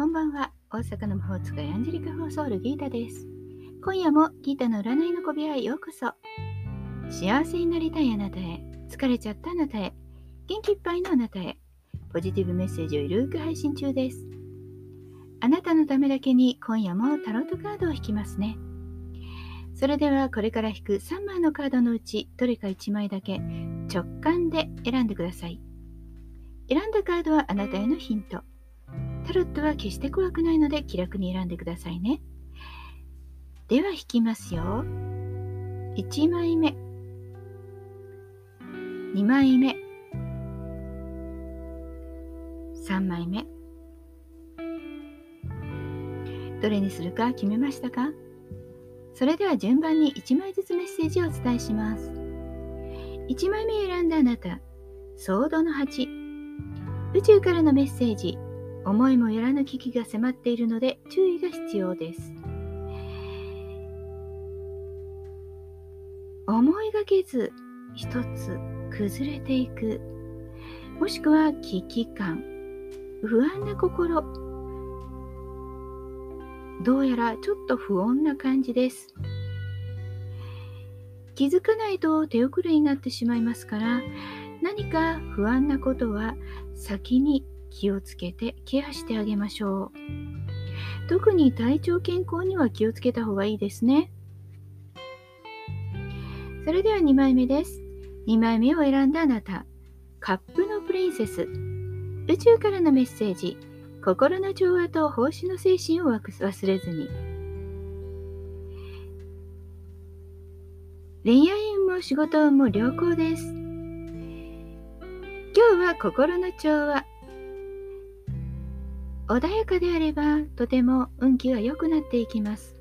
こんばんは大阪の魔法使いアンジェリカ・フォーソールギータです。今夜もギータの占いの小部屋へようこそ。幸せになりたいあなたへ、疲れちゃったあなたへ、元気いっぱいのあなたへ、ポジティブメッセージをゆるく配信中です。あなたのためだけに今夜もタロットカードを引きますね。それではこれから引く3枚のカードのうちどれか1枚だけ直感で選んでください。選んだカードはあなたへのヒント。タロットは決して怖くないので気楽に選んでくださいね。では引きますよ。1枚目。2枚目。3枚目。どれにするか決めましたか？それでは順番に1枚ずつメッセージをお伝えします。1枚目選んだあなた、ソードの8。宇宙からのメッセージ、思いもよらぬ危機が迫っているので注意が必要です。思いがけず一つ崩れていく、もしくは危機感、不安な心、どうやらちょっと不穏な感じです。気づかないと手遅れになってしまいますから、何か不安なことは先に気をつけてケアしてあげましょう。特に体調健康には気をつけた方がいいですね。それでは2枚目です。2枚目を選んだあなた。カップのプリンセス。宇宙からのメッセージ。心の調和と奉仕の精神を忘れずに。恋愛運も仕事運も良好です。今日は心の調和。穏やかであればとても運気が良くなっていきます。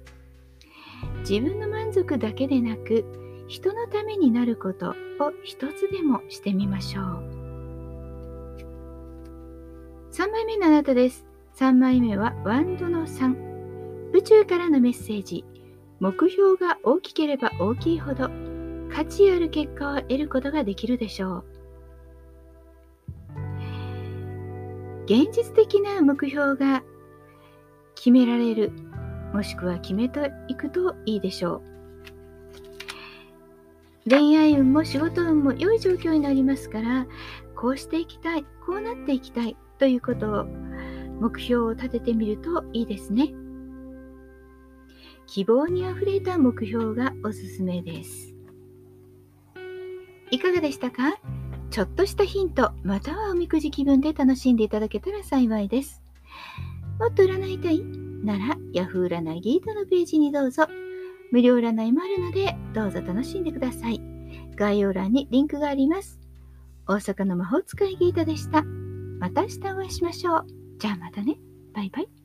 自分の満足だけでなく人のためになることを一つでもしてみましょう。3枚目のあなたです。3枚目はワンドの3。宇宙からのメッセージ。目標が大きければ大きいほど価値ある結果を得ることができるでしょう。現実的な目標が決められる、もしくは決めていくといいでしょう。恋愛運も仕事運も良い状況になりますから、こうしていきたい、こうなっていきたいということを目標を立ててみるといいですね。希望にあふれた目標がおすすめです。いかがでしたか？ちょっとしたヒント、またはおみくじ気分で楽しんでいただけたら幸いです。もっと占いたいなら、Yahoo 占いギータのページにどうぞ。無料占いもあるので、どうぞ楽しんでください。概要欄にリンクがあります。大阪の魔法使いギータでした。また明日お会いしましょう。じゃあまたね。バイバイ。